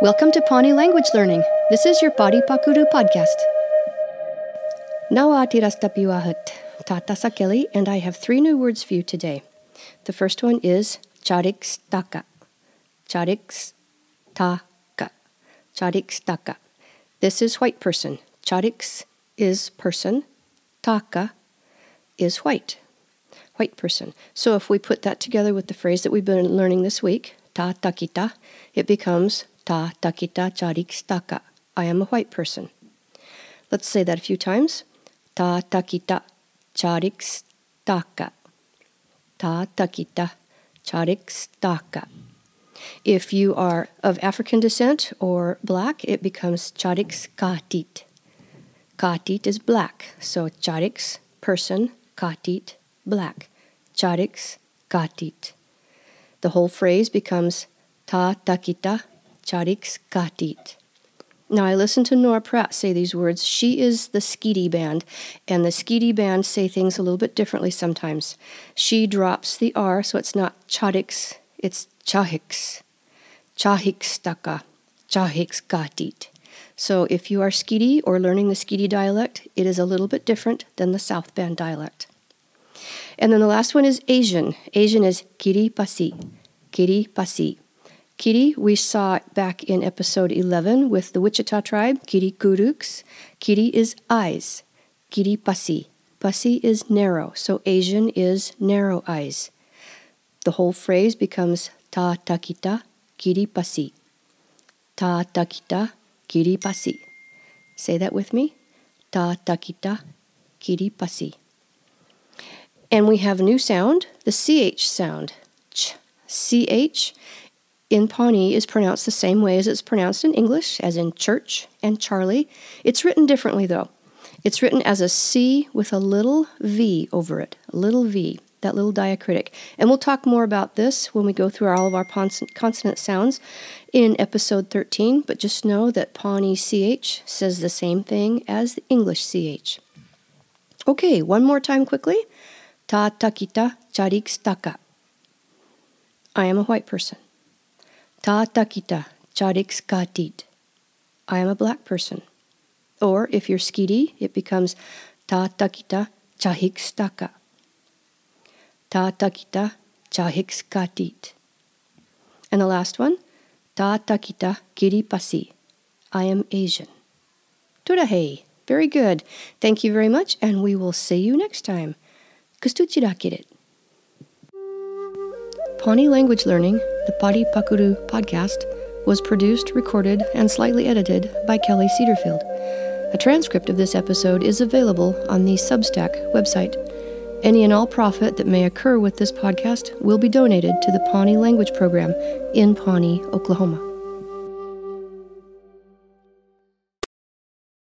Welcome to Pawnee Language Learning. This is your Pari Pakuru podcast. Nawatirastapiwahat, Tata Sakeli, and I have three new words for you today. The first one is chariks taka. Chariks taka. Chariks taka. This is white person. Chariks is person. Taka is white. White person. So if we put that together with the phrase that we've been learning this week, ta takita, it becomes ta takita chariks taka. I am a white person. Let's say that a few times. Ta takita chariks taka. Ta takita chariks taka. If you are of African descent or black, it becomes chariks katit. Katit is black, so chariks, person, katit, black. Chariks katit. The whole phrase becomes ta takita chariks katit. Now, I listened to Nora Pratt say these words. She is the Skidi band, and the Skidi band say things a little bit differently sometimes. She drops the R, so it's not chariks, it's chahiks. Chahiks taka, chahiks katit. So if you are Skidi or learning the Skidi dialect, it is a little bit different than the South Band dialect. And then the last one is Asian. Asian is kiri pasi. Kiri we saw back in episode 11 with the Wichita tribe, Kiri Kuruks. Kiri is eyes. Kiri pasi. Pasi is narrow, so Asian is narrow eyes. The whole phrase becomes ta takita kiri pasi. Ta takita kiri pasi. Say that with me. Ta takita kiri pasi. And we have a new sound, the CH sound. Ch. CH in Pawnee is pronounced the same way as it's pronounced in English, as in church and Charlie. It's written differently, though. It's written as a C with a little V over it, a little V, that little diacritic. And we'll talk more about this when we go through all of our consonant sounds in episode 13, but just know that Pawnee CH says the same thing as the English CH. Okay, one more time quickly. Ta takita chariks taka. I am a white person. Ta takita chariks katit. I am a black person. Or if you're Skidi, it becomes ta takita chahiks taka. Ta takita chahiks katit. And the last one, ta takita kiripasi. I am Asian. Turahei. Very good. Thank you very much, and we will see you next time. Kustuchirakire. Pawnee Language Learning, the Pari Pakuru podcast, was produced, recorded, and slightly edited by Kelly Cedarfield. A transcript of this episode is available on the Substack website. Any and all profit that may occur with this podcast will be donated to the Pawnee Language Program in Pawnee, Oklahoma.